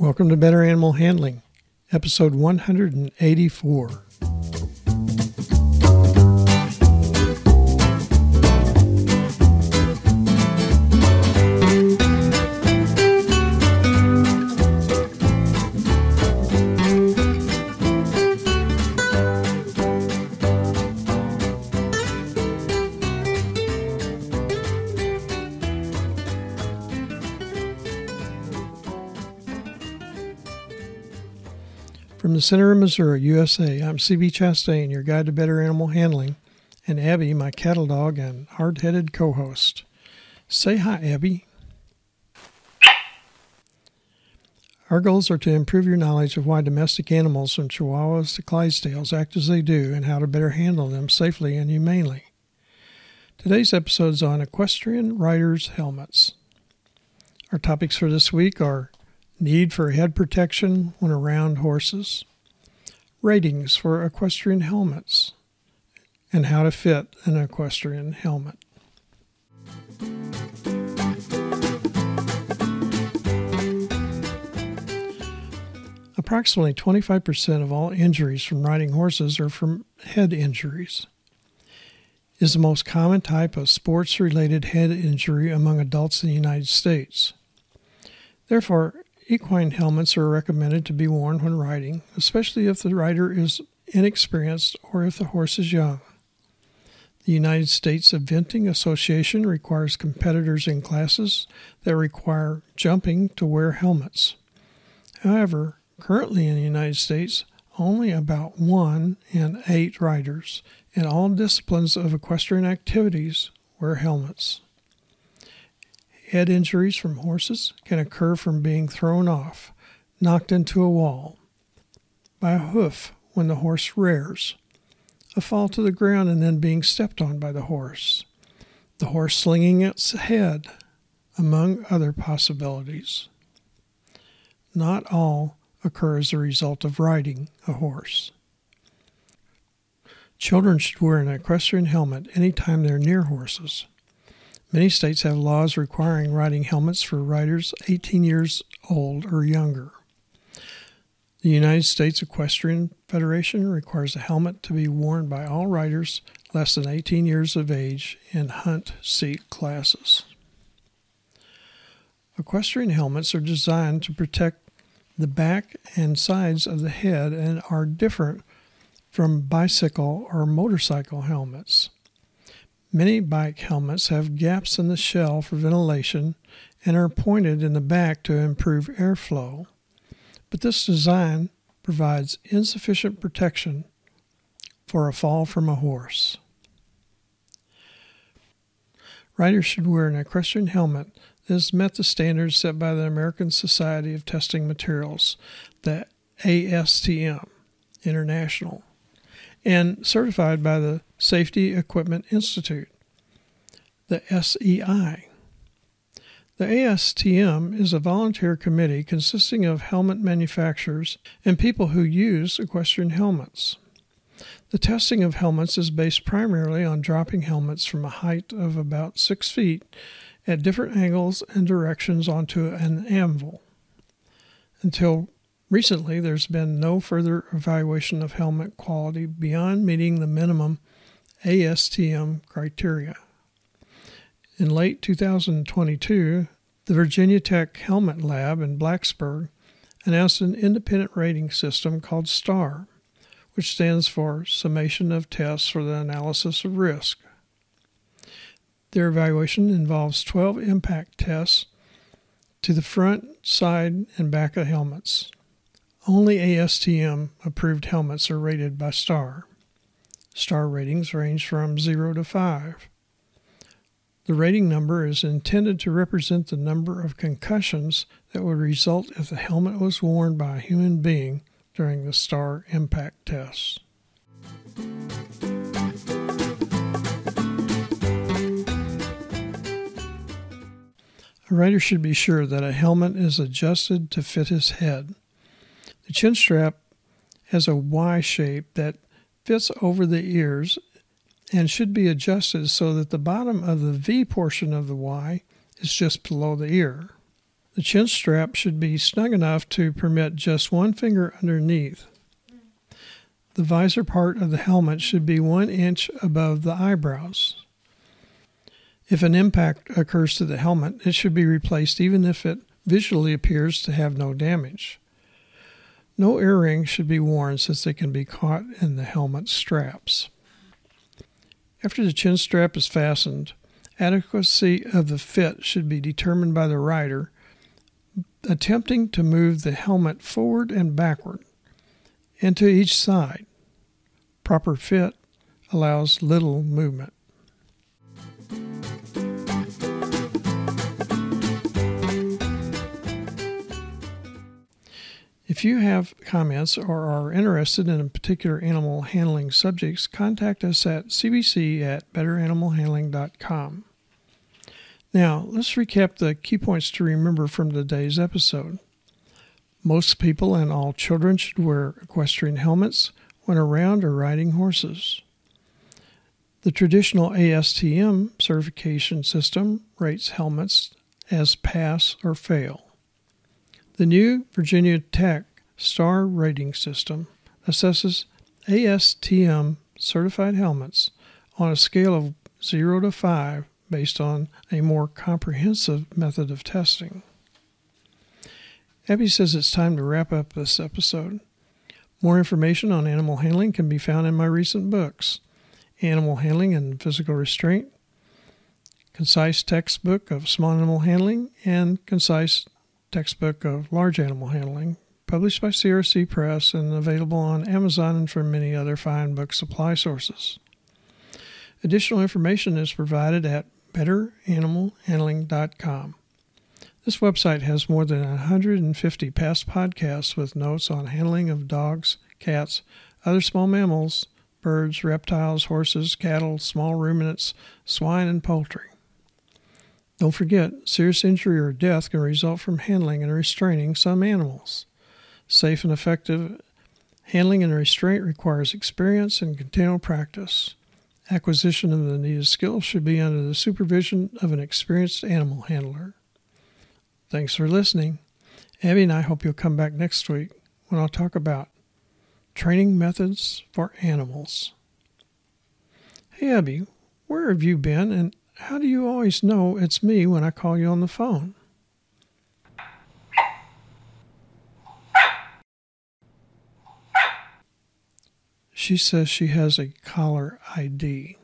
Welcome to Better Animal Handling, episode 184. From the center of Missouri, USA, I'm CB Chastain, your guide to better animal handling, and Abby, my cattle dog and hard headed co host. Say hi, Abby. Our goals are to improve your knowledge of why domestic animals from Chihuahuas to Clydesdales act as they do and how to better handle them safely and humanely. Today's episode is on equestrian riders' helmets. Our topics for this week are need for head protection when around horses, ratings for equestrian helmets, and how to fit an equestrian helmet. Approximately 25% of all injuries from riding horses are from head injuries. Is the most common type of sports related head injury among adults in the United States. Therefore, Equine helmets are recommended to be worn when riding, especially if the rider is inexperienced or if the horse is young. The United States Eventing Association requires competitors in classes that require jumping to wear helmets. However, currently in the United States, only about one in eight riders in all disciplines of equestrian activities wear helmets. Head injuries from horses can occur from being thrown off, knocked into a wall, by a hoof when the horse rears, a fall to the ground and then being stepped on by the horse, the horse slinging its head, among other possibilities. Not all occur as a result of riding a horse. Children should wear an equestrian helmet anytime they're near horses. Many states have laws requiring riding helmets for riders 18 years old or younger. The United States Equestrian Federation requires a helmet to be worn by all riders less than 18 years of age in hunt seat classes. Equestrian helmets are designed to protect the back and sides of the head and are different from bicycle or motorcycle helmets. Many bike helmets have gaps in the shell for ventilation and are pointed in the back to improve airflow, but this design provides insufficient protection for a fall from a horse. Riders should wear an equestrian helmet. That has met the standards set by the American Society of Testing Materials, the ASTM International and certified by the Safety Equipment Institute, the SEI. The ASTM is a volunteer committee consisting of helmet manufacturers and people who use equestrian helmets. The testing of helmets is based primarily on dropping helmets from a height of about six feet at different angles and directions onto an anvil. Until Recently, there's been no further evaluation of helmet quality beyond meeting the minimum ASTM criteria. In late 2022, the Virginia Tech Helmet Lab in Blacksburg announced an independent rating system called STAR, which stands for Summation of Tests for the Analysis of Risk. Their evaluation involves 12 impact tests to the front, side, and back of helmets. Only ASTM approved helmets are rated by STAR. STAR ratings range from 0 to 5. The rating number is intended to represent the number of concussions that would result if the helmet was worn by a human being during the STAR impact test. A rider should be sure that a helmet is adjusted to fit his head. The chin strap has a Y shape that fits over the ears and should be adjusted so that the bottom of the V portion of the Y is just below the ear. The chin strap should be snug enough to permit just one finger underneath. The visor part of the helmet should be one inch above the eyebrows. If an impact occurs to the helmet, it should be replaced even if it visually appears to have no damage. No earrings should be worn since they can be caught in the helmet straps. After the chin strap is fastened, adequacy of the fit should be determined by the rider attempting to move the helmet forward and backward and to each side. Proper fit allows little movement. If you have comments or are interested in a particular animal handling subjects, contact us at cbc at betteranimalhandling.com. Now, let's recap the key points to remember from today's episode. Most people and all children should wear equestrian helmets when around or riding horses. The traditional ASTM certification system rates helmets as pass or fail. The new Virginia Tech STAR rating system assesses ASTM certified helmets on a scale of 0 to 5 based on a more comprehensive method of testing. Abby says it's time to wrap up this episode. More information on animal handling can be found in my recent books Animal Handling and Physical Restraint, Concise Textbook of Small Animal Handling, and Concise textbook of large animal handling, published by CRC Press and available on Amazon and from many other fine book supply sources. Additional information is provided at betteranimalhandling.com. This website has more than 150 past podcasts with notes on handling of dogs, cats, other small mammals, birds, reptiles, horses, cattle, small ruminants, swine, and poultry. Don't forget, serious injury or death can result from handling and restraining some animals. Safe and effective handling and restraint requires experience and continual practice. Acquisition of the needed skills should be under the supervision of an experienced animal handler. Thanks for listening. Abby and I hope you'll come back next week when I'll talk about training methods for animals. Hey, Abby, where have you been and how do you always know it's me when I call you on the phone? She says she has a caller ID.